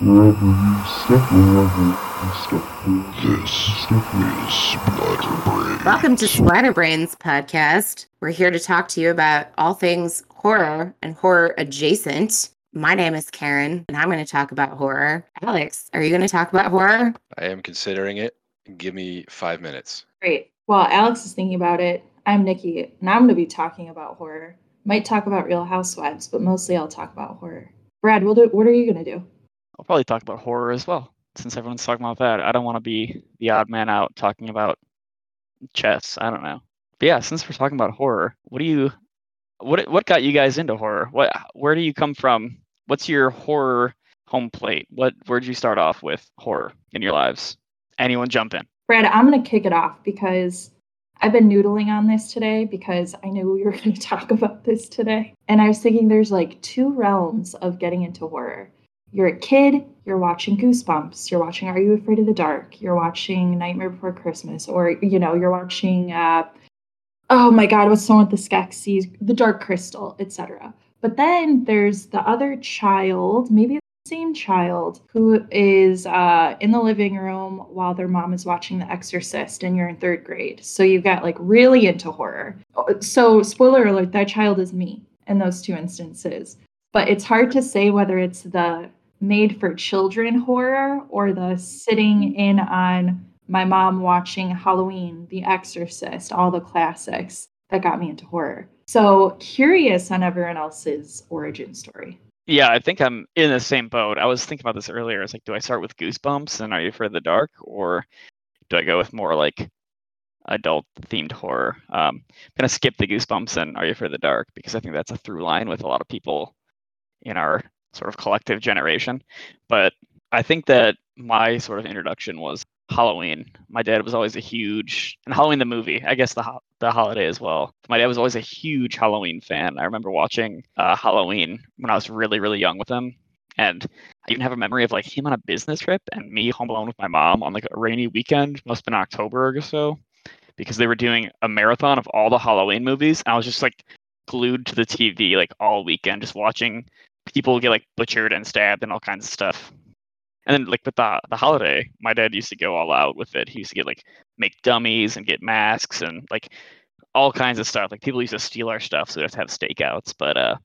Wherever you step, wherever you step, This is Splatterbrain. Welcome to Splatterbrains podcast. We're here to talk to you about all things horror and horror adjacent. My name is Karen, and I'm going to talk about horror. Alex, are you going to talk about horror? I am considering it. Give me five minutes. Great. While Alex is thinking about it, I'm Nikki, and I'm going to be talking about horror. Might talk about Real Housewives, but mostly I'll talk about horror. Brad, what are you going to do? I'll probably talk about horror as well, since everyone's talking about that. I don't want to be the odd man out talking about chess. I don't know. But yeah, since we're talking about horror, what do you, what what got you guys into horror? What where do you come from? What's your horror home plate? What where did you start off with horror in your lives? Anyone jump in? Brad, I'm going to kick it off because I've been noodling on this today because I knew we were going to talk about this today. And I was thinking there's like two realms of getting into horror. You're a kid, you're watching Goosebumps, you're watching Are You Afraid of the Dark, you're watching Nightmare Before Christmas, or you know, you're watching uh oh my god, what's the one with the Skeksis, The Dark Crystal, etc. But then there's the other child, maybe the same child, who is uh, in the living room while their mom is watching The Exorcist, and you're in third grade. So you've got like really into horror. So, spoiler alert, that child is me in those two instances. But it's hard to say whether it's the made for children horror or the sitting in on my mom watching Halloween, The Exorcist, all the classics that got me into horror. So curious on everyone else's origin story. Yeah, I think I'm in the same boat. I was thinking about this earlier. It's like, do I start with Goosebumps and Are You Afraid of the Dark, or do I go with more like adult themed horror? Um, I'm gonna skip the Goosebumps and Are You Afraid of the Dark because I think that's a through line with a lot of people in our sort of collective generation. But I think that my sort of introduction was Halloween. My dad was always a huge and Halloween the movie, I guess the the holiday as well. My dad was always a huge Halloween fan. I remember watching uh, Halloween when I was really really young with him, and I even have a memory of like him on a business trip and me home alone with my mom on like a rainy weekend, must have been October or so, because they were doing a marathon of all the Halloween movies. And I was just like glued to the TV like all weekend, just watching people get like butchered and stabbed and all kinds of stuff. And then like with the the holiday, my dad used to go all out with it. He used to get like make dummies and get masks and like all kinds of stuff. Like people used to steal our stuff, so we have to have stakeouts. But uh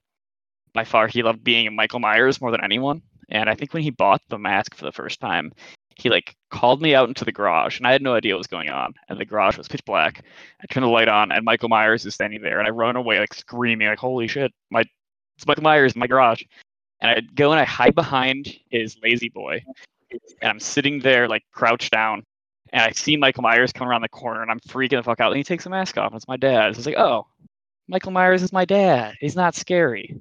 by far he loved being in Michael Myers more than anyone. And I think when he bought the mask for the first time, he like called me out into the garage and I had no idea what was going on. And the garage was pitch black. I turned the light on and Michael Myers is standing there and I run away like screaming, like, holy shit, my it's Michael Myers in my garage. And I go and I hide behind his La-Z-Boy. And I'm sitting there like crouched down. And I see Michael Myers come around the corner and I'm freaking the fuck out. And he takes the mask off and it's my dad. So it's like, oh, Michael Myers is my dad. He's not scary.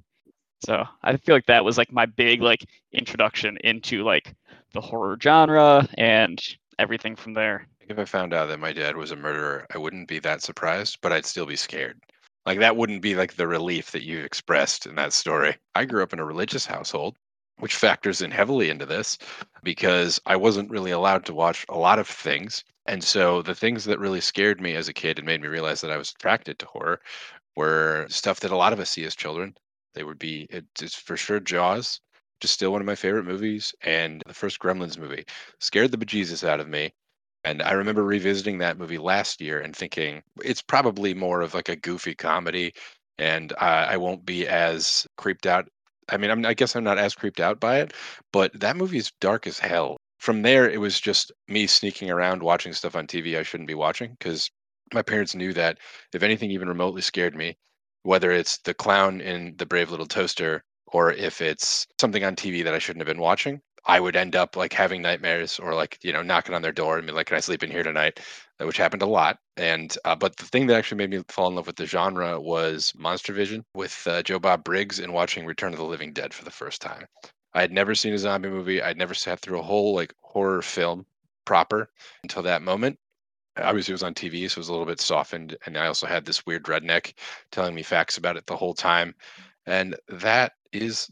So I feel like that was like my big like introduction into like the horror genre and everything from there. If I found out that my dad was a murderer, I wouldn't be that surprised, but I'd still be scared. Like that wouldn't be like the relief that you expressed in that story. I grew up in a religious household, which factors in heavily into this because I wasn't really allowed to watch a lot of things. And so the things that really scared me as a kid and made me realize that I was attracted to horror were stuff that a lot of us see as children. They would be it's for sure Jaws, just still one of my favorite movies, and the first Gremlins movie scared the bejesus out of me. And I remember revisiting that movie last year and thinking it's probably more of like a goofy comedy, and I won't be as creeped out. I mean, I'm, I guess I'm not as creeped out by it, but that movie is dark as hell. From there, it was just me sneaking around watching stuff on TV I shouldn't be watching because my parents knew that if anything even remotely scared me, whether it's the clown in The Brave Little Toaster or if it's something on TV that I shouldn't have been watching, I would end up like having nightmares or like you know knocking on their door and be like, "Can I sleep in here tonight?" uh, Which happened a lot. And uh, but the thing that actually made me fall in love with the genre was Monster Vision with uh, Joe Bob Briggs and watching Return of the Living Dead for the first time. I had never seen a zombie movie. I'd never sat through a whole like horror film proper until that moment. Obviously, it was on TV, so it was a little bit softened. And I also had this weird redneck telling me facts about it the whole time. And that is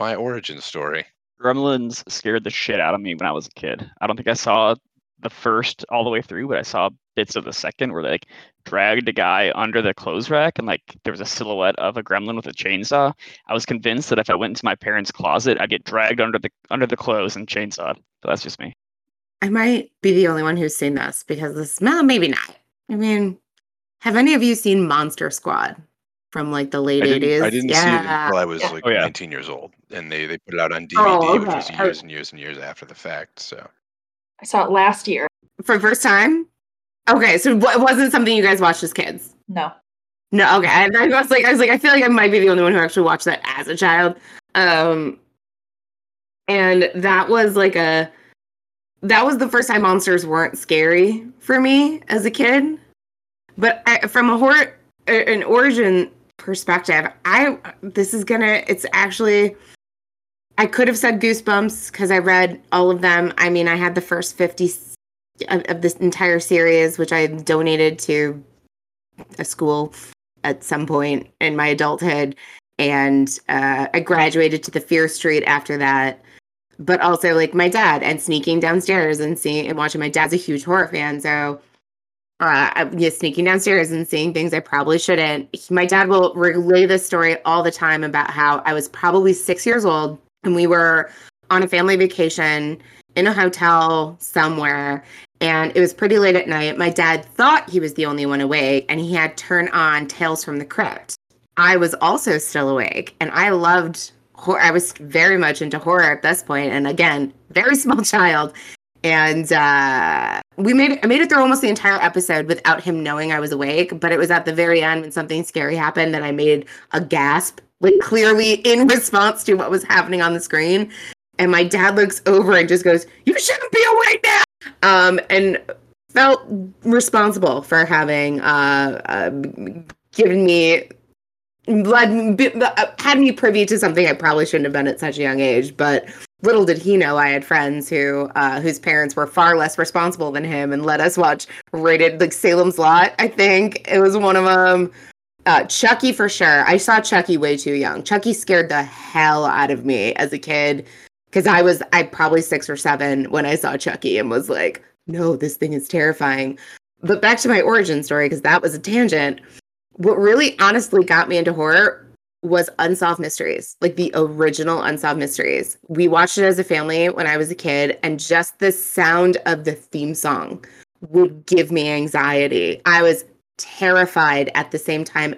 my origin story. Gremlins scared the shit out of me when I was a kid. I don't think I saw the first all the way through, but I saw bits of the second where they like dragged a guy under the clothes rack and like there was a silhouette of a gremlin with a chainsaw. I was convinced that if I went into my parents' closet, I'd get dragged under the under the clothes and chainsawed. But that's just me. I might be the only one who's seen this because this, well, maybe not. I mean, have any of you seen Monster Squad from like the late I didn't, 80s? I didn't see it until I was Yeah. like Oh, yeah. 19 years old, and they they put it out on DVD, Oh, which was okay. years and years and years after the fact. So I saw it last year. For the first time? Okay, so it wasn't something you guys watched as kids? No. No, okay. I, I was like, I was like, I feel like I might be the only one who actually watched that as a child. Um, and that was like a, that was the first time monsters weren't scary for me as a kid. But I, from a horror, an origin perspective, I this is gonna. It's actually, I could have said Goosebumps because I read all of them. I mean, I had the first fifty of, of this entire series, which I donated to a school at some point in my adulthood, and uh, I graduated to the Fear Street after that. But also, like my dad, and sneaking downstairs and seeing and watching. My dad's a huge horror fan, so uh, I- yeah, sneaking downstairs and seeing things I probably shouldn't. My dad will relay this story all the time about how I was probably six years old and we were on a family vacation in a hotel somewhere and it was pretty late at night. My dad thought he was the only one awake and he had turned on Tales from the Crypt. I was also still awake and I loved horror. I was very much into horror at this point and again, very small child. And uh, we made I made it through almost the entire episode without him knowing I was awake. But it was at the very end when something scary happened that I made a gasp, like clearly in response to what was happening on the screen. And my dad looks over and just goes, "You shouldn't be awake now." Um, and felt responsible for having uh, uh, given me led uh, had me privy to something I probably shouldn't have been at such a young age. But little did he know I had friends who uh, whose parents were far less responsible than him and let us watch rated like Salem's Lot. I think it was one of them. Uh, Chucky for sure. I saw Chucky way too young. Chucky scared the hell out of me as a kid because I was I probably six or seven when I saw Chucky and was like, no, this thing is terrifying. But back to my origin story because that was a tangent. What really honestly got me into horror was Unsolved Mysteries, like the original Unsolved Mysteries. We watched it as a family when I was a kid, and just the sound of the theme song would give me anxiety. I was terrified at the same time,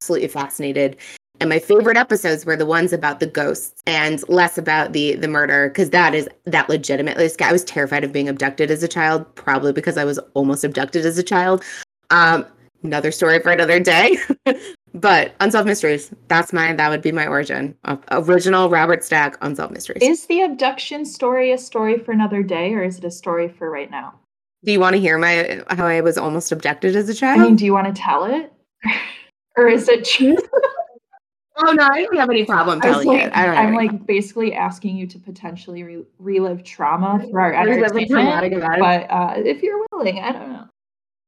absolutely fascinated. And my favorite episodes were the ones about the ghosts and less about the the murder because that is that legitimately I was terrified of being abducted as a child, probably because I was almost abducted as a child. Um, another story for another day. but Unsolved Mysteries, that's my that would be my origin. Original Robert Stack Unsolved Mysteries. Is the abduction story a story for another day or is it a story for right now? Do you want to hear my how I was almost abducted as a child? I mean, do you want to tell it? or is it truth? oh no, I don't have any problem telling like, it. I don't I'm any like basically asking you to potentially re- relive trauma for our problem. Relive the entertainment. But uh, if you're willing, I don't know.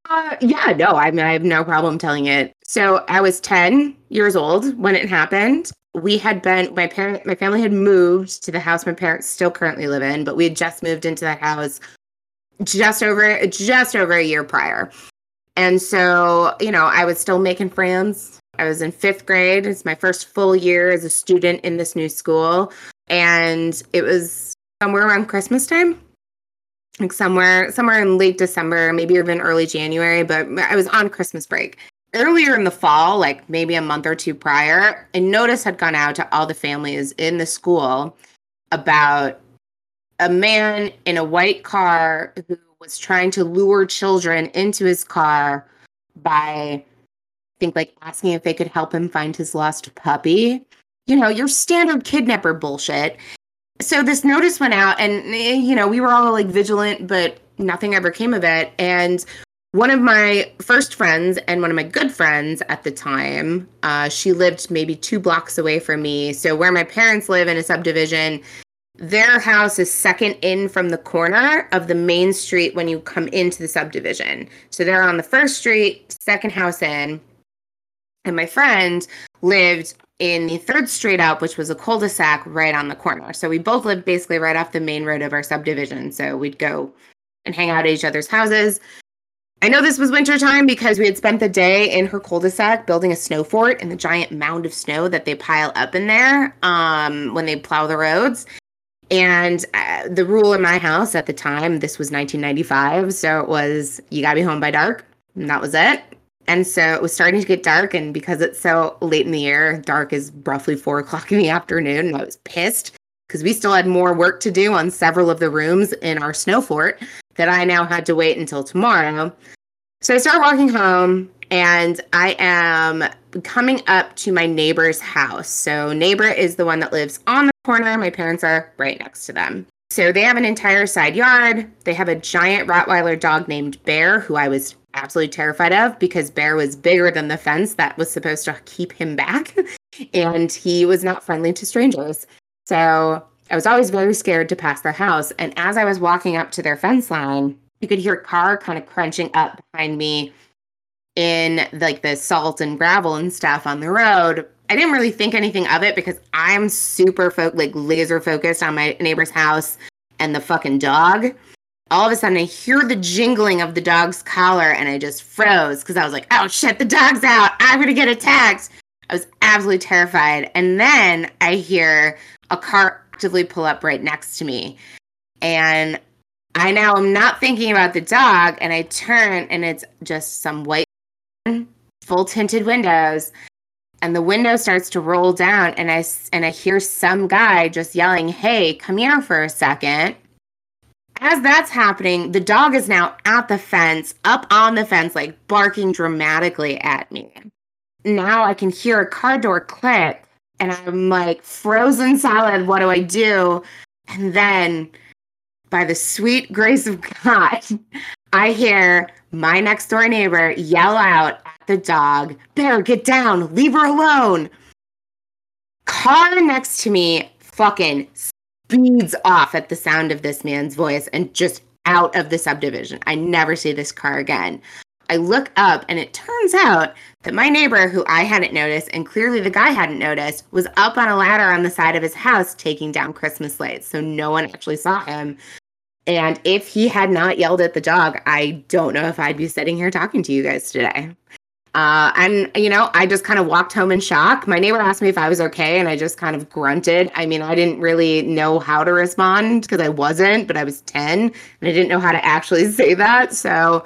Uh, yeah, no, I mean, I have no problem telling it. So I was 10 years old when it happened. We had been, my parent, my family had moved to the house my parents still currently live in, but we had just moved into that house just over, just over a year prior. And so, you know, I was still making friends. I was in fifth grade. It's my first full year as a student in this new school. And it was somewhere around Christmas time like somewhere somewhere in late December, maybe even early January, but I was on Christmas break. Earlier in the fall, like maybe a month or two prior, a notice had gone out to all the families in the school about a man in a white car who was trying to lure children into his car by I think like asking if they could help him find his lost puppy. You know, your standard kidnapper bullshit so this notice went out and eh, you know we were all like vigilant but nothing ever came of it. And one of my first friends and one of my good friends at the time uh, she lived maybe two blocks away from me. So where my parents live in a subdivision their house is second in from the corner of the main street when you come into the subdivision. So they're on the first street second house in. And my friend lived in the third street up, which was a cul-de-sac right on the corner. So we both lived basically right off the main road of our subdivision. So we'd go and hang out at each other's houses. I know this was wintertime because we had spent the day in her cul-de-sac building a snow fort in the giant mound of snow that they pile up in there um, when they plow the roads. And uh, the rule in my house at the time, this was 1995, so it was you gotta be home by dark, and that was it. And so it was starting to get dark, and because it's so late in the year, dark is roughly four o'clock in the afternoon, and I was pissed because we still had more work to do on several of the rooms in our snow fort that I now had to wait until tomorrow. So I start walking home and I am coming up to my neighbor's house. So neighbor is the one that lives on the corner. My parents are right next to them. So they have an entire side yard. They have a giant Rottweiler dog named Bear, who I was absolutely terrified of because Bear was bigger than the fence that was supposed to keep him back. and he was not friendly to strangers. So I was always very scared to pass their house. And as I was walking up to their fence line, you could hear a car kind of crunching up behind me in like the salt and gravel and stuff on the road. I didn't really think anything of it because I'm super fo- like laser focused on my neighbor's house and the fucking dog. All of a sudden, I hear the jingling of the dog's collar and I just froze because I was like, oh shit, the dog's out. I'm going to get attacked. I was absolutely terrified. And then I hear a car actively pull up right next to me. And I now am not thinking about the dog and I turn and it's just some white full tinted windows and the window starts to roll down and I and I hear some guy just yelling, "Hey, come here for a second. As that's happening, the dog is now at the fence, up on the fence like barking dramatically at me. Now I can hear a car door click and I'm like frozen solid. What do I do? And then by the sweet grace of God, I hear my next door neighbor yell out at the dog, Bear, get down, leave her alone. Car next to me fucking speeds off at the sound of this man's voice and just out of the subdivision. I never see this car again. I look up and it turns out that my neighbor, who I hadn't noticed and clearly the guy hadn't noticed, was up on a ladder on the side of his house taking down Christmas lights. So no one actually saw him. And if he had not yelled at the dog, I don't know if I'd be sitting here talking to you guys today. Uh, and, you know, I just kind of walked home in shock. My neighbor asked me if I was okay, and I just kind of grunted. I mean, I didn't really know how to respond because I wasn't, but I was 10 and I didn't know how to actually say that. So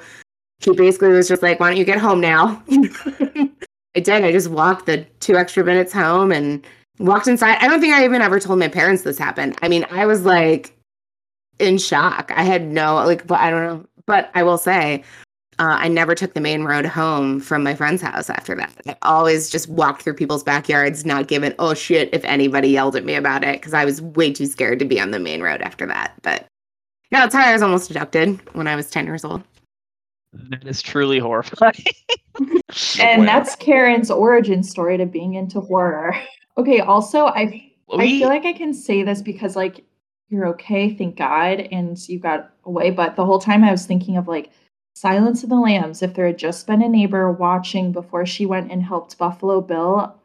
he basically was just like, why don't you get home now? I did. I just walked the two extra minutes home and walked inside. I don't think I even ever told my parents this happened. I mean, I was like, in shock. I had no like, but I don't know. But I will say, uh, I never took the main road home from my friend's house after that. I always just walked through people's backyards, not giving oh shit if anybody yelled at me about it because I was way too scared to be on the main road after that. But yeah, that's how I was almost abducted when I was ten years old. That is truly horrifying. and way. that's Karen's origin story to being into horror. Okay, also I I feel like I can say this because like you're okay, thank God, and you got away. But the whole time I was thinking of like Silence of the Lambs, if there had just been a neighbor watching before she went and helped Buffalo Bill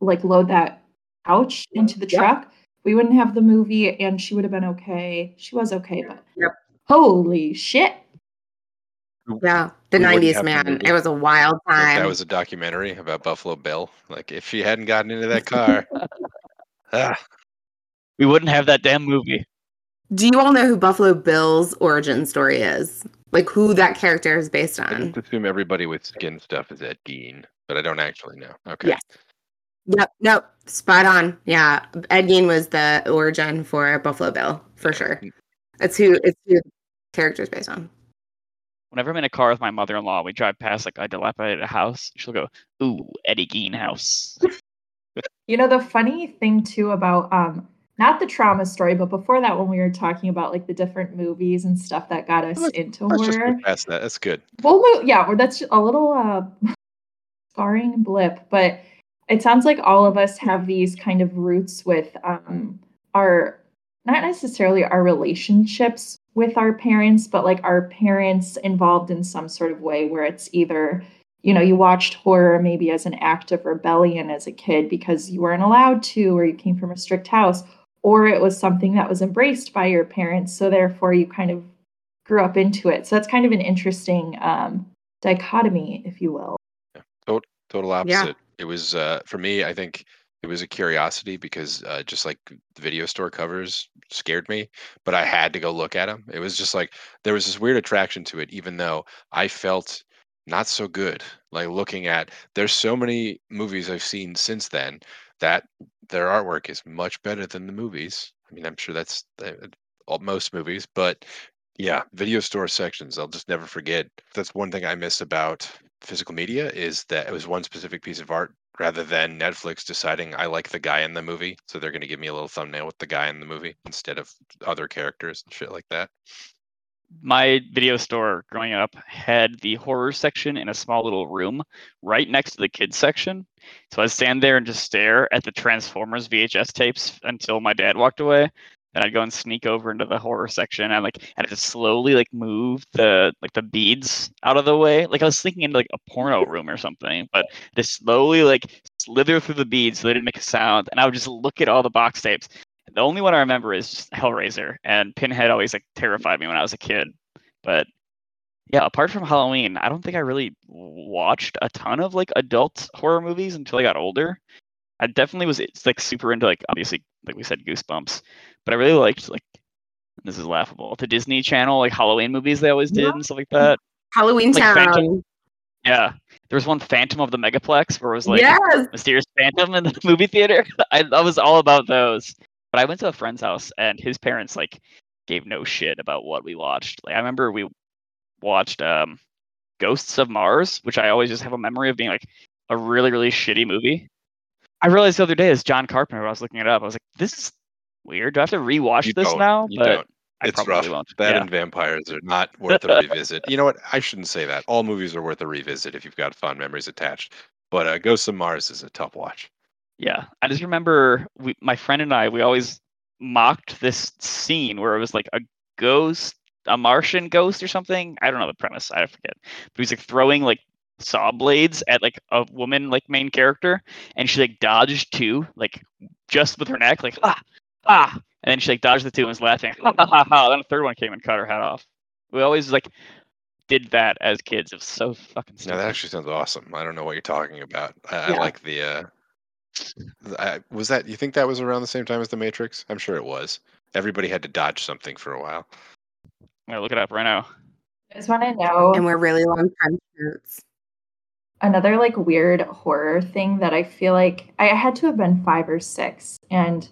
like load that couch into the Yep. truck, we wouldn't have the movie and she would have been okay. She was okay, but Yep. holy shit. Yeah, the We '90s, have the man. It was a wild Like time. that was a documentary about Buffalo Bill. Like if she hadn't gotten into that car, ah, we wouldn't have that damn movie. Do you all know who Buffalo Bill's origin story is? Like who that character is based I on? just assume everybody with skin stuff is Ed Gein, but I don't actually know. Okay. Yes. Yep. Nope. Spot on. Yeah. Ed Gein was the origin for Buffalo Bill for sure. It's who it's who the character's based on. Whenever I'm in a car with my mother-in-law, we drive past like a dilapidated house. She'll go, "Ooh, Eddie Gein house." You know, the funny thing too about um not the trauma story, but before that when we were talking about like the different movies and stuff that got us Let's- into Let's horror. past that. That's good. We'll move yeah, well, that's a little uh scarring blip, but it sounds like all of us have these kind of roots with um our not necessarily our relationships with our parents, but like our parents involved in some sort of way where it's either you know, you watched horror maybe as an act of rebellion as a kid because you weren't allowed to, or you came from a strict house, or it was something that was embraced by your parents. So therefore, you kind of grew up into it. So that's kind of an interesting um, dichotomy, if you will. total opposite. It was uh, for me. I think it was a curiosity because uh, just like the video store covers scared me, but I had to go look at them. It was just like there was this weird attraction to it, even though I felt not so good. Like looking at there's so many movies I've seen since then that their artwork is much better than the movies. I mean, I'm sure that's uh, most movies, but yeah, video store sections. I'll just never forget. That's one thing I miss about physical media is that it was one specific piece of art rather than Netflix deciding I like the guy in the movie, so they're going to give me a little thumbnail with the guy in the movie instead of other characters and shit like that. My video store growing up had the horror section in a small little room right next to the kids section. So I'd stand there and just stare at the Transformers VHS tapes until my dad walked away. Then I'd go and sneak over into the horror section and like and just slowly like move the like the beads out of the way. Like I was sneaking into like a porno room or something, but just slowly like slither through the beads so they didn't make a sound. And I would just look at all the box tapes. The only one I remember is Hellraiser, and Pinhead always like terrified me when I was a kid. But yeah, apart from Halloween, I don't think I really watched a ton of like adult horror movies until I got older. I definitely was like super into like obviously like we said Goosebumps, but I really liked like this is laughable the Disney Channel like Halloween movies they always did Yeah. and stuff like that. Halloween Like Town. Phantom. Yeah, there was one Phantom of the Megaplex where it was like yes. Mysterious Phantom in the movie theater. I, I was all about those. But I went to a friend's house and his parents like gave no shit about what we watched. Like I remember we watched um Ghosts of Mars, which I always just have a memory of being like a really, really shitty movie. I realized the other day as John Carpenter, when I was looking it up, I was like, this is weird. Do I have to rewatch You this now? But don't. It's probably rough. won't. That yeah. and vampires are not worth a revisit. You know what? I shouldn't say that. All movies are worth a revisit if you've got fond memories attached. But uh, Ghosts of Mars is a tough watch. Yeah, I just remember we, my friend and I, we always mocked this scene where it was like a ghost, a Martian ghost or something. I don't know the premise. I forget. But he's like throwing like saw blades at like a woman, like main character, and she like dodged two, like just with her neck, like ah ah, and then she like dodged the two and was laughing. Ha ha ha ha. Then a third one came and cut her head off. We always like did that as kids. It was so fucking No, that actually sounds awesome. I don't know what you're talking about. I, I like the. Uh, I, was that? You think that was around the same time as the Matrix? I'm sure it was. Everybody had to dodge something for a while. I'm gonna look it up right now. I just want to know And we're really long trench coats. another like weird horror thing that I feel like I had to have been five or six, and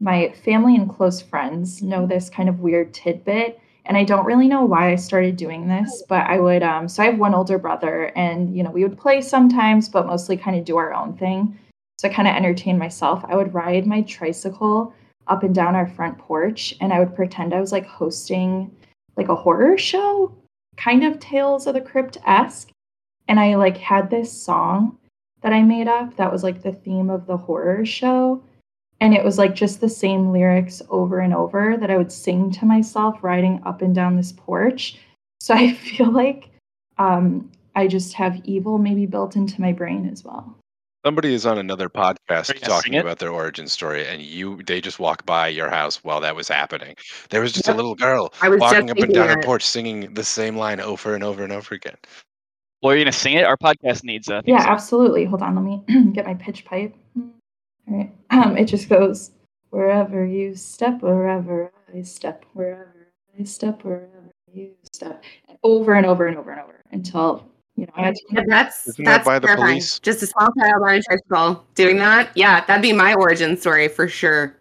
my family and close friends know this kind of weird tidbit. And I don't really know why I started doing this, but I would. Um, so I have one older brother, and you know we would play sometimes, but mostly kind of do our own thing. So I kind of entertain myself. I would ride my tricycle up and down our front porch, and I would pretend I was like hosting like a horror show, kind of Tales of the Crypt esque and I like had this song that I made up that was like the theme of the horror show. And it was like just the same lyrics over and over that I would sing to myself riding up and down this porch. So I feel like um, I just have evil maybe built into my brain as well. Somebody is on another podcast talking it? about their origin story, and you they just walk by your house while that was happening. There was just a little girl I was walking up and down her porch singing the same line over and over and over again. Well, are you gonna sing it? Our podcast needs a Yeah, song. absolutely. Hold on, let me get my pitch pipe. All right. Um, it just goes wherever you step, wherever I step, wherever I step, wherever you step, and over and over and over and over until you know I Yeah, that's Isn't that that's by the terrifying. police? Just a small child on a tricycle doing that. Yeah, that'd be my origin story for sure.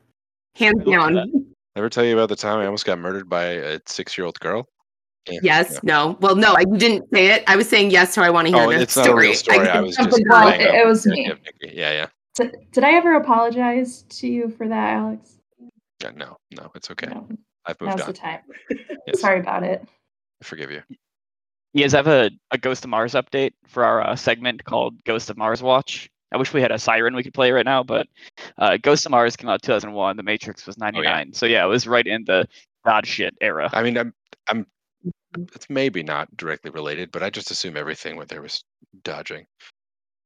Hands down. Ever tell you about the time I almost got murdered by a six-year-old girl? Yeah, Yes. yeah. No. Well, no. I you didn't say it. I was saying yes, so I want to hear Oh, the it's not a story. real story. I was just Well, it- it was me. idea of Nikki. Yeah, yeah. Did, did I ever apologize to you for that, Alex? Yeah, no, no, it's okay. No, I've moved now's on. the time. Yes, Sorry about it. I forgive you. You guys have a, a Ghost of Mars update for our uh, segment called Ghost of Mars Watch. I wish we had a siren we could play right now, but uh, Ghost of Mars came out 2001. The Matrix was 99. So yeah, it was right in the God shit era. I mean, I'm, I'm. It's maybe not directly related, but I just assume everything where there was dodging.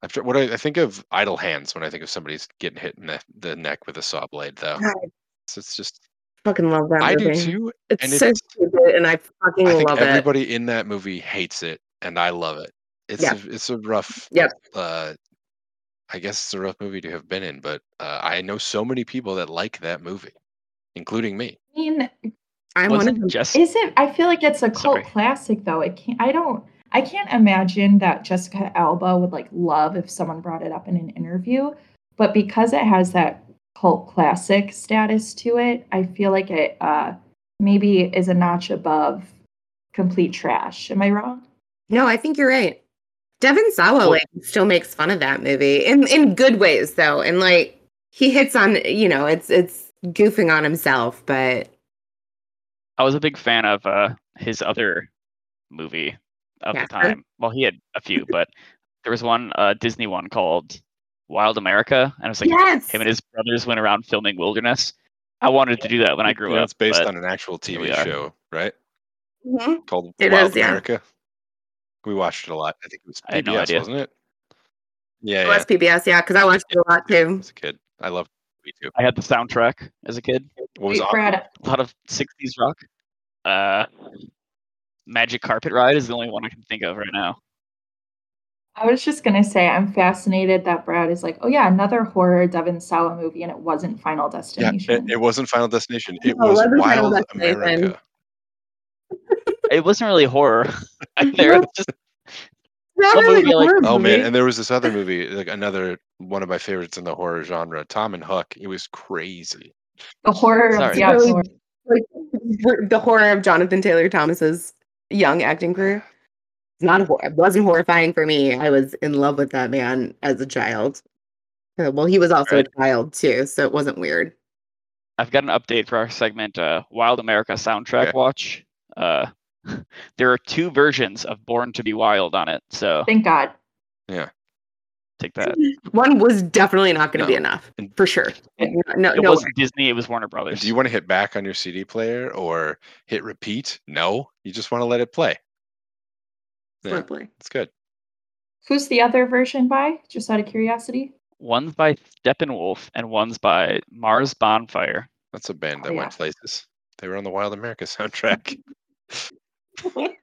After what I, I think of idle hands when I think of somebody's getting hit in the, the neck with a saw blade, though. God, So it's just fucking love that I do movie. too, It's and so it's- stupid. and I fucking I think love it. everybody in that movie hates it, and I love it. It's Yeah. a, it's a rough. Yep. Uh, I guess it's a rough movie to have been in, but uh, I know so many people that like that movie, including me. I mean, I'm one of them. just is it? I feel like it's a cult Sorry. classic, though. It can't. I don't. I can't imagine that Jessica Alba would like love if someone brought it up in an interview. But because it has that cult classic status to it, I feel like it uh, maybe is a notch above complete trash. Am I wrong? No, I think you're right. Devon Sawa like still makes fun of that movie in in good ways though, and like he hits on you know it's it's goofing on himself, but I was a big fan of uh, his other movie of the time. Well, he had a few, but there was one uh, Disney one called Wild America, and I was like yes, him and his brothers went around filming wilderness. I wanted to do that when I grew Yeah, up. It's based but on an actual TV show, right? Mhm. Called It Wild is, yeah. America. We watched it a lot. I think it was I had no PBS, idea. wasn't it? Yeah, It yeah. was PBS, yeah, because I watched it a lot too. As a kid, I loved me too. I had the soundtrack as a kid. What was Wait, on? A lot of '60s rock. Uh, Magic Carpet Ride is the only one I can think of right now. I was just gonna say I'm fascinated that Brad is like, oh yeah, another horror Devon Sawa movie, and it wasn't Final Yeah, Destination. it, it wasn't Final Destination. It No, was wasn't Wild America. It wasn't really horror. there was just Not really like- horror Oh man, and there was this other movie, like another one of my favorites in the horror genre, Tom and Huck. It was crazy. the horror of Sorry. the outdoor. like the horror of Jonathan Taylor Thomas's young acting career. It's not hor- it wasn't horrifying for me. I was in love with that man as a child. Uh, Well, he was also Right. a child too, so it wasn't weird. I've got an update for our segment, uh, Wild America soundtrack Okay. watch. Uh, there are two versions of Born to Be Wild on it, so Thank God. Yeah, take that. One was definitely not going to be enough for sure. No, no, It no wasn't Disney; it was Warner Brothers. Do you want to hit back on your CD player or hit repeat? No, you just want to let it play. Yeah, Lovely. it's good. Who's the other version by? Just out of curiosity. One's by Steppenwolf and one's by Mars Bonfire. That's a band Oh, that yeah. went places. They were on the Wild America soundtrack.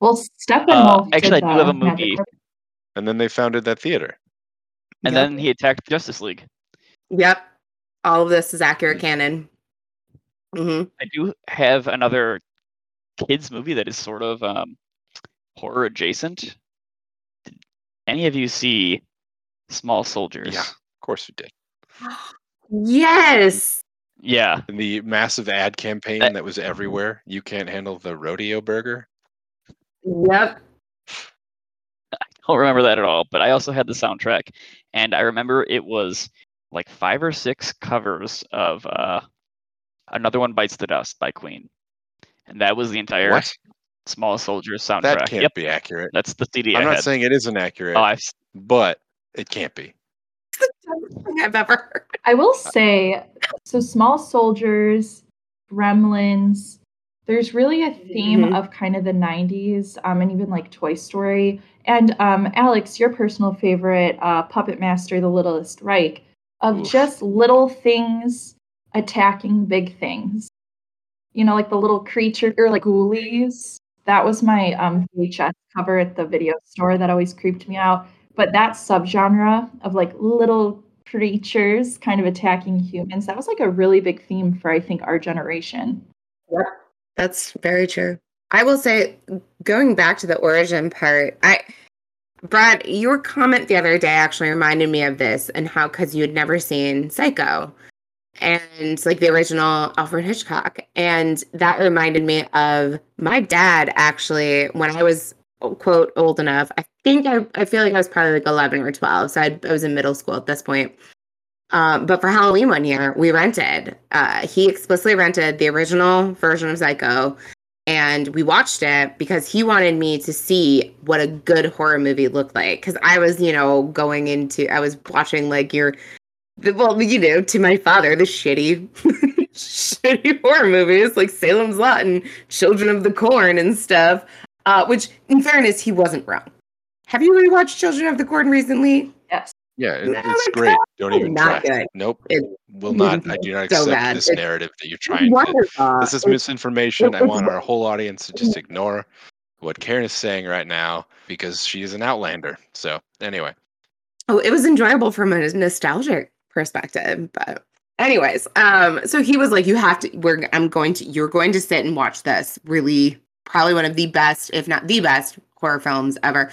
Well, Steppenwolf. Uh, actually, did I do have the a movie. And then they founded that theater. And Yep. then he attacked Justice League. Yep. All of this is Mm. accurate canon. hmm I do have another kids movie that is sort of um, horror adjacent. Did any of you see Small Soldiers? Yeah, of course we did. Yes. Yeah. And the massive ad campaign That- that was everywhere. You can't handle the rodeo burger. Yep. I don't remember that at all, but I also had the soundtrack, and I remember it was like five or six covers of uh, "Another One Bites the Dust" by Queen, and that was the entire What? Small Soldiers soundtrack. That can't yep, be accurate. that's the CD I'm I not had. saying it isn't accurate, oh, I've, but it can't be. I've ever heard. I will say, so Small Soldiers, Gremlins. There's really a theme Mhm. of kind of the '90s, um, and even like Toy Story. And um, Alex, your personal favorite, uh, Puppet Master, The Littlest Reich, of Oof. just little things attacking big things. You know, like the little creature or like ghoulies. That was my um, VHS cover at the video store that always creeped me out. But that subgenre of like little creatures kind of attacking humans, that was like a really big theme for I think our generation. That's very true. I will say, going back to the origin part, I, Brad, your comment the other day actually reminded me of this and how because you had never seen Psycho and like the original Alfred Hitchcock, and that reminded me of my dad actually when I was quote old enough. I think I, I feel like I was probably like eleven or twelve, so I'd, I was in middle school at this point. Um, but for Halloween one year, we rented. Uh, he explicitly rented the original version of Psycho, and we watched it because he wanted me to see what a good horror movie looked like. Because I was, you know, going into, I was watching like your, well, you know, to my father, the shitty, shitty horror movies like Salem's Lot and Children of the Corn and stuff. Uh, which, in fairness, he wasn't wrong. Have you rewatched Children of the Corn recently? Yes. Yeah, it, No, it's it's great. Don't even not try. good. Nope. It- Will not. I do not so accept bad. this It's- narrative that you're It's trying to. wonderful. This is misinformation. I want our whole audience to just ignore what Karen is saying right now because she is an outlander. So anyway, Oh, it was enjoyable from a nostalgic perspective, but anyways, um, so he was like, "You have to. We're. I'm going to. You're going to sit and watch this. Really, probably one of the best, if not the best, horror films ever."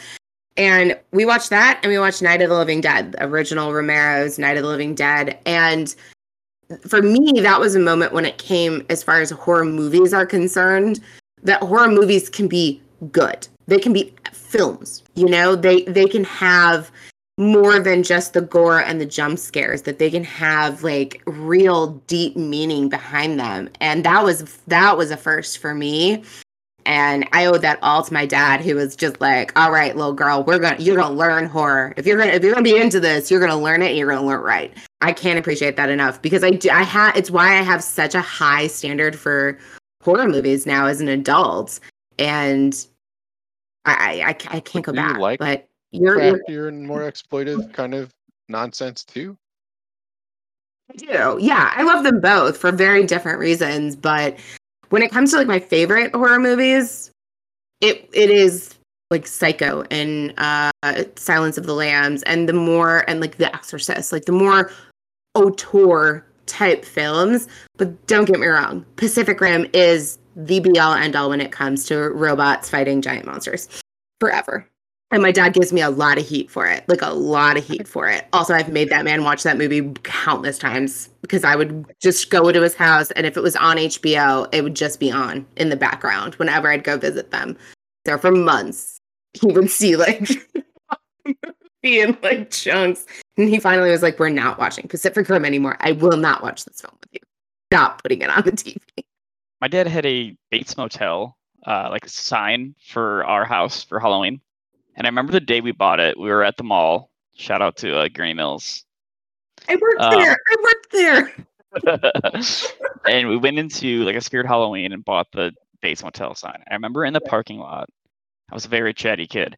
And we watched that, and we watched Night of the Living Dead, the original Romero's Night of the Living Dead, and for me, that was a moment when it came as far as horror movies are concerned. That horror movies can be good. They can be films. You know, they they can have more than just the gore and the jump scares that they can have like real deep meaning behind them. And that was that was a first for me. And i owe that all to my dad who was just like all right little girl we're gonna you're gonna learn horror. If you're gonna if you're gonna be into this you're gonna learn it and you're gonna learn right. I can't appreciate that enough because i do i have it's why i have such a high standard for horror movies now as an adult. And i i, I can't go back like but you're, and more exploitive kind of nonsense too. I do. Yeah, I love them both for very different reasons. But when it comes to like my favorite horror movies, it it is like Psycho and uh Silence of the Lambs and the more and like The Exorcist, like the more auteur type films. But don't get me wrong, Pacific Rim is the be all end all when it comes to robots fighting giant monsters forever. And my dad gives me a lot of heat for it, like a lot of heat for it. Also, I've made that man watch that movie countless times because I would just go to his house, and if it was on HBO, it would just be on in the background whenever I'd go visit them. So for months, he would see like movie in like chunks, and he finally was like, "We're not watching Pacific Rim anymore. I will not watch this film with you. Stop putting it on the TV." My dad had a Bates Motel, uh, like a sign for our house for Halloween. And I remember the day we bought it. We were at the mall. Shout out to uh, Gurnee Mills. I worked Um, there. I worked there. and we went into like a Spirit Halloween and bought the Bates Motel sign. I remember in the parking lot, I was a very chatty kid.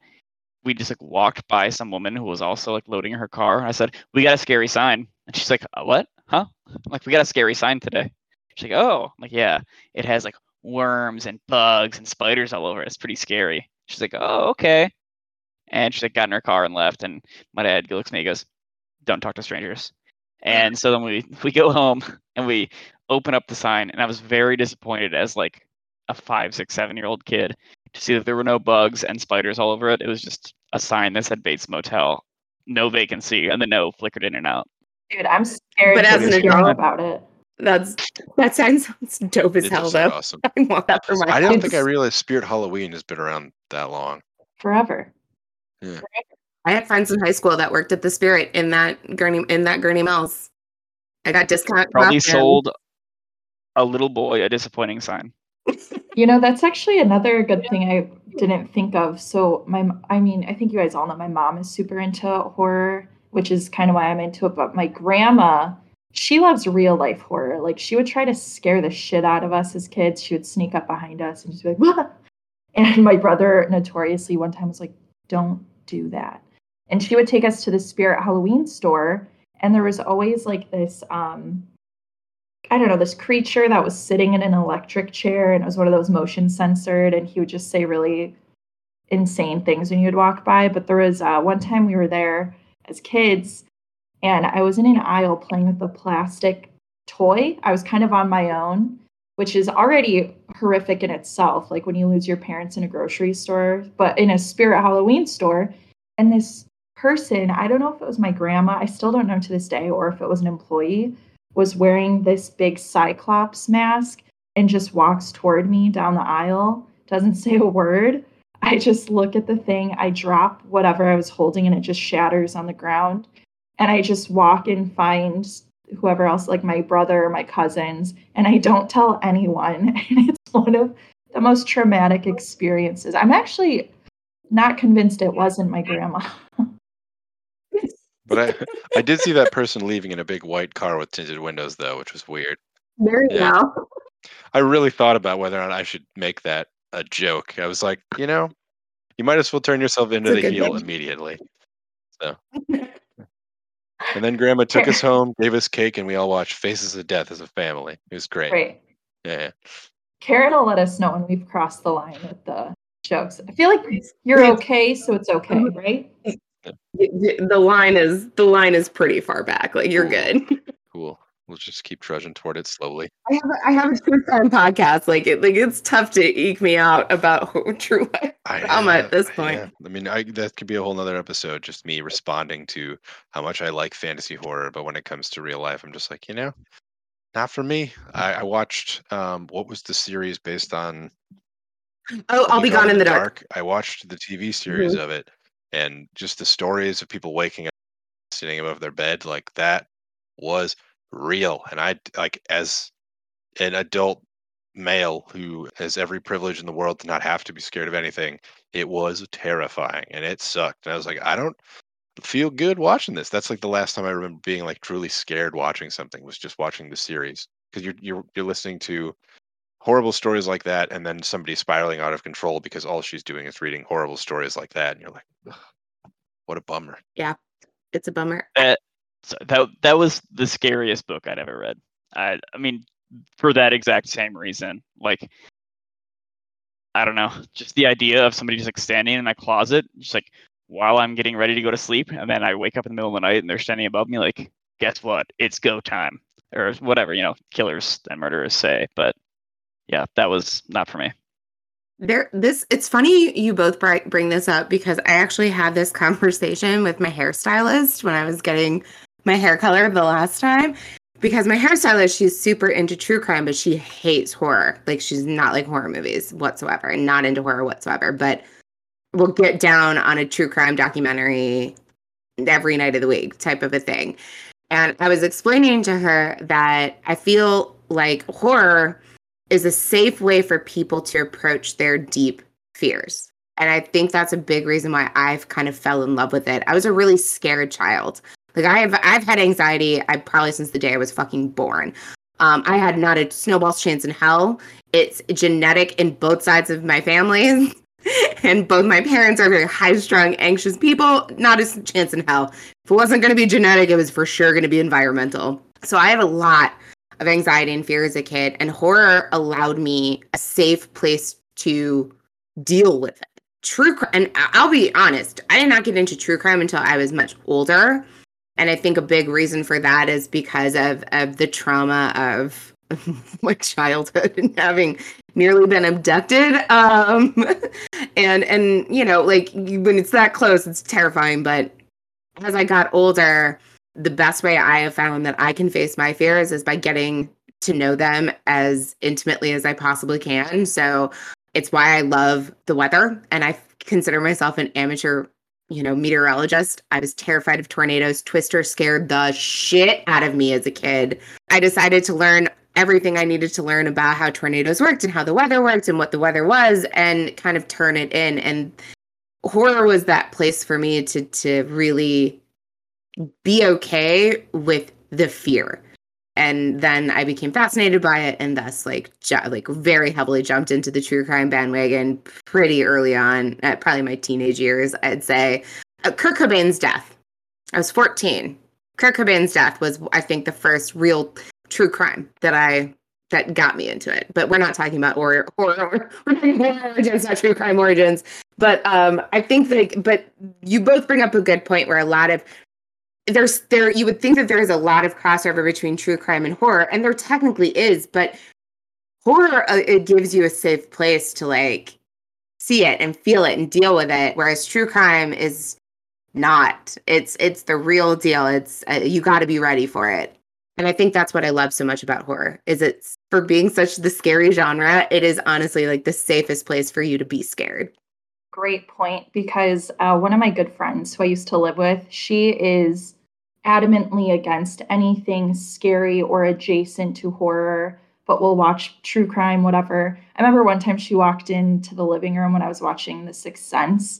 We just like walked by some woman who was also like loading her car. And I said, "We got a scary sign," and she's like, "Uh, "What? Huh?" I'm like, "We got a scary sign today." She's like, "Oh," I'm like, "Yeah, it has like worms and bugs and spiders all over it. It's pretty scary." She's like, "Oh, okay." And she like, got in her car and left. And my dad looks at me and goes, "Don't talk to strangers." And so then we we go home and we open up the sign, and I was very disappointed as like a five, six, seven year old kid to see that there were no bugs and spiders all over it. It was just a sign that said Bates Motel, no vacancy, and the no flickered in and out. Dude, I'm scared But to as an hearing adult- about it. That's that sounds sounds dope as It hell though. awesome. I want that for my I don't think I realized Spirit Halloween has been around that long. Forever. I had friends in high school that worked at the Spirit in that Gurney in that Gurnee Mills. I got discount. Probably costumes. sold a little boy a disappointing sign. You know, that's actually another good thing I didn't think of. So my I mean, I think you guys all know my mom is super into horror, which is kind of why I'm into it, but my grandma, she loves real life horror. Like she would try to scare the shit out of us as kids. She would sneak up behind us and just be like, "What?" And my brother notoriously one time was like, "Don't do that." And she would take us to the Spirit Halloween store, and there was always like this um I don't know, this creature that was sitting in an electric chair and it was one of those motion censored and he would just say really insane things when you'd walk by. But there was uh, one time we were there as kids and I was in an aisle playing with a plastic toy. I was kind of on my own, which is already horrific in itself, like when you lose your parents in a grocery store, but in a spirit Halloween store. And this person, I don't know if it was my grandma, I still don't know to this day, or if it was an employee, was wearing this big cyclops mask and just walks toward me down the aisle, doesn't say a word. I just look at the thing, I drop whatever I was holding, and it just shatters on the ground. And I just walk and find whoever else, like my brother my cousins, and I don't tell anyone. And it's one of the most traumatic experiences. I'm actually not convinced it wasn't my grandma. But I, I did see that person leaving in a big white car with tinted windows, though, which was weird. There you Yeah. go. I really thought about whether or not I should make that a joke. I was like, you know, you might as well turn yourself into the heel one. immediately. And then grandma took us home, gave us cake, and we all watched Faces of Death as a family. It was great. Right. Yeah. Karen will let us know when we've crossed the line with the jokes. I feel like you're okay, so it's okay, um, right? The the line is the line is pretty far back. Like you're good. Cool. We'll just keep trudging toward it slowly. I have a, I have a true crime podcast. Like it like it's tough to eke me out about true life I at this point. yeah. I mean, I, that could be a whole nother episode, just me responding to how much I like fantasy horror. But when it comes to real life, I'm just like, you know, not for me. I, I watched, um, what was the series based on? Oh, I'll be gone in the dark. I watched the TV series of it, and just the stories of people waking up, sitting above their bed, like that was real. And I like as an adult male who has every privilege in the world to not have to be scared of anything, it was terrifying and it sucked. And I was like, I don't feel good watching this. That's like the last time I remember being like truly scared watching something was just watching the series because you're you're you're listening to horrible stories like that and then somebody spiraling out of control because all she's doing is reading horrible stories like that and you're like what a bummer Yeah. It's a bummer. Eh, So that that was the scariest book I'd ever read. I I mean, for that exact same reason. Like, I don't know, just the idea of somebody just like standing in my closet, just like while I'm getting ready to go to sleep, and then I wake up in the middle of the night and they're standing above me, like, guess what? It's go time, or whatever you know, killers and murderers say. But yeah, that was not for me. There, this it's funny you both bri- bring this up because I actually had this conversation with my hairstylist when I was getting my hair color the last time. Because my hairstylist, she's super into true crime, but she hates horror. Like she's not like horror movies whatsoever, and not into horror whatsoever. But we'll get down on a true crime documentary every night of the week, type of a thing. And I was explaining to her that I feel like horror is a safe way for people to approach their deep fears. And I think that's a big reason why I've kind of fell in love with it. I was a really scared child. Like I've I've had anxiety I probably since the day I was fucking born. Um, I had not a snowball's chance in hell. It's genetic in both sides of my family. and both my parents are very high strung, anxious people. Not a chance in hell. If it wasn't going to be genetic, it was for sure going to be environmental. So I had a lot of anxiety and fear as a kid, and horror allowed me a safe place to deal with it. True crime, and I- I'll be honest, I did not get into true crime until I was much older. And I think a big reason for that is because of, of the trauma of my childhood and having nearly been abducted. Um, and, and, you know, like when it's that close, it's terrifying. But as I got older, the best way I have found that I can face my fears is by getting to know them as intimately as I possibly can. So it's why I love the weather and I consider myself an amateur, you know, meteorologist. I was terrified of tornadoes. Twister scared the shit out of me as a kid. I decided to learn everything I needed to learn about how tornadoes worked and how the weather worked and what the weather was and kind of turn it in and horror was that place for me to to really be okay with the fear and then i became fascinated by it and thus like ju- like very heavily jumped into the true crime bandwagon pretty early on at probably my teenage years i'd say. Uh, kurt cobain's death. I was 14 kurt cobain's death was i think the first real true crime that i that got me into it. But we're not talking about horror horror we're talking horror origins not true crime origins. But um i think like but you both bring up a good point where a lot of there's there you would think that there is a lot of crossover between true crime and horror and there technically is but horror uh, it gives you a safe place to like see it and feel it and deal with it whereas true crime is not. It's it's the real deal. It's uh, you got to be ready for it. And i think that's what i love so much about horror is it's for being such the scary genre it is honestly like the safest place for you to be scared Great point because uh, one of my good friends who I used to live with, she is adamantly against anything scary or adjacent to horror, but will watch true crime, whatever. I remember one time she walked into the living room when I was watching The Sixth Sense,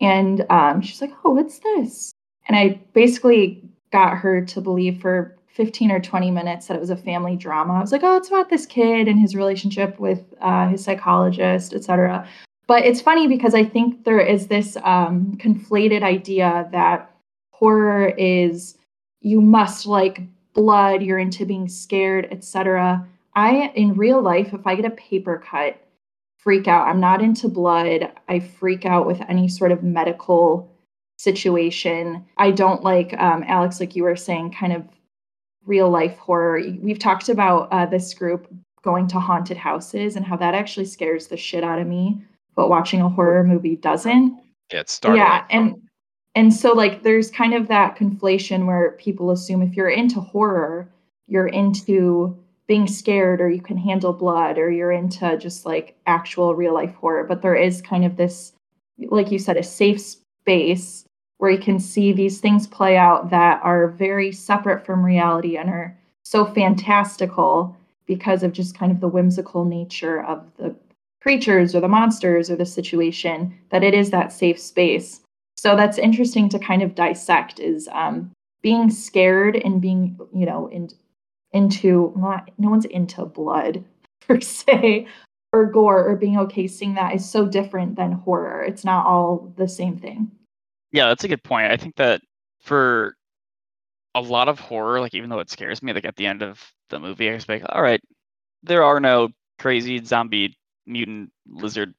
and um, she's like, "Oh, what's this?" And I basically got her to believe for 15 or 20 minutes that it was a family drama. I was like, "Oh, it's about this kid and his relationship with uh, his psychologist, etc." But it's funny because I think there is this um, conflated idea that horror is you must like blood, you're into being scared, etc. I in real life, if I get a paper cut, freak out. I'm not into blood. I freak out with any sort of medical situation. I don't like um, Alex, like you were saying, kind of real life horror. We've talked about uh, this group going to haunted houses and how that actually scares the shit out of me, but watching a horror movie doesn't. Yeah, it's startling. Yeah, and and so like there's kind of that conflation where people assume if you're into horror, you're into being scared or you can handle blood or you're into just like actual real life horror, but there is kind of this like you said a safe space where you can see these things play out that are very separate from reality and are so fantastical because of just kind of the whimsical nature of the creatures or the monsters or the situation that it is that safe space. So that's interesting to kind of dissect is um, being scared and being you know in, into not, no one's into blood per se or gore or being okay seeing that is so different than horror. It's not all the same thing. Yeah, that's a good point. I think that for a lot of horror, like even though it scares me, like at the end of the movie, I was like, all right, there are no crazy zombie mutant lizard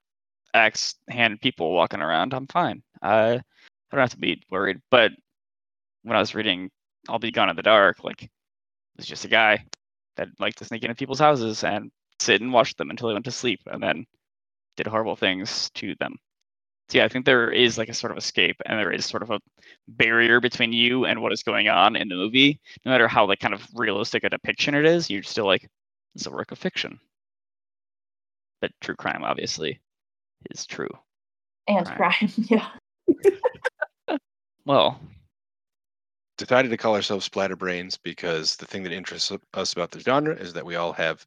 axe hand people walking around. I'm fine. I I don't have to be worried. But when I was reading I'll Be Gone in the Dark, like it was just a guy that liked to sneak into people's houses and sit and watch them until they went to sleep and then did horrible things to them. So yeah, I think there is like a sort of escape and there is sort of a barrier between you and what is going on in the movie. No matter how like kind of realistic a depiction it is, you're still like, it's a work of fiction. But true crime obviously is true. and Right. crime yeah Well, decided to call ourselves Splatterbrains because the thing that interests us about the genre is that we all have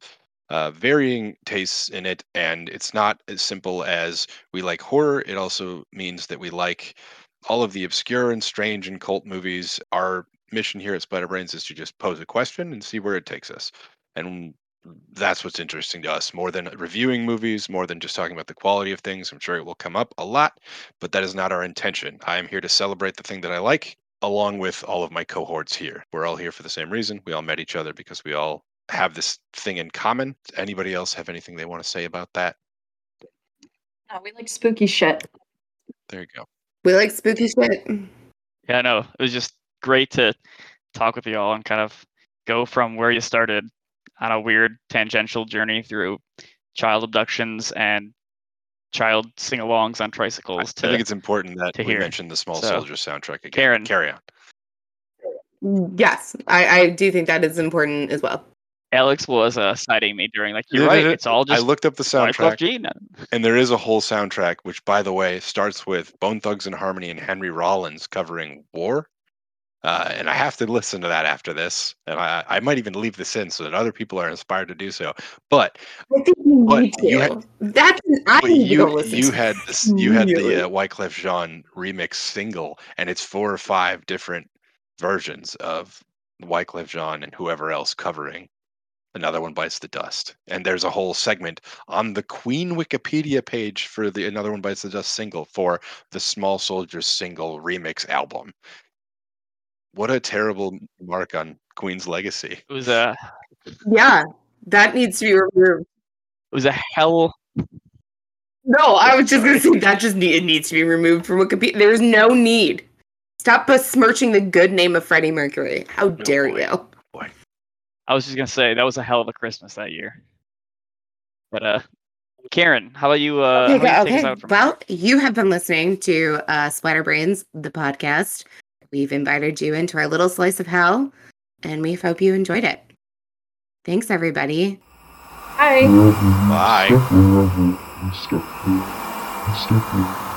uh, varying tastes in it, and it's not as simple as we like horror. It also means that we like all of the obscure and strange and cult movies. Our mission here at Splatterbrains is to just pose a question and see where it takes us, and that's what's interesting to us more than reviewing movies, more than just talking about the quality of things. I'm sure it will come up a lot, but that is not our intention. I am here to celebrate the thing that I like along with all of my cohorts here. We're all here for the same reason. We all met each other because we all have this thing in common. Anybody else have anything they want to say about that? no, we like spooky shit There you go. We like spooky shit. yeah, no, it was just great to talk with you all and kind of go from where you started on a weird tangential journey through child abductions and child sing-alongs on tricycles I to think it's important that to we hear. mention the Small So, Soldier soundtrack again. Karen. carry on. Yes, I, I do think that is important as well. Alex was uh, citing me during like you're right. It's all just I looked up the soundtrack, and there is a whole soundtrack, which, by the way, starts with Bone Thugs-n-Harmony and Henry Rollins covering War. Uh, and I have to listen to that after this, and I, I might even leave this in so that other people are inspired to do so. But I think you But need to. you had- That's I need to go you listen you had this you had the uh, Wyclef Jean remix single, and it's four or five different versions of Wyclef Jean and whoever else covering. Another one bites the dust, and there's a whole segment on the Queen Wikipedia page for the Another One Bites the Dust single for the Small Soldiers single remix album. What a terrible mark on Queen's legacy. It was a Yeah, that needs to be removed. it was a hell. No, I was just gonna say that just need, it needs to be removed from Wikipedia. There's no need. Stop besmirching the good name of Freddie Mercury. How dare boy. you? I was just gonna say that was a hell of a Christmas that year. But uh, Karen, how about you? Uh, how Okay, about you take us okay. out from Well, you have been listening to uh, Splatterbrains, the podcast. We've invited you into our little slice of hell, and we hope you enjoyed it. Thanks, everybody. hi Bye. Step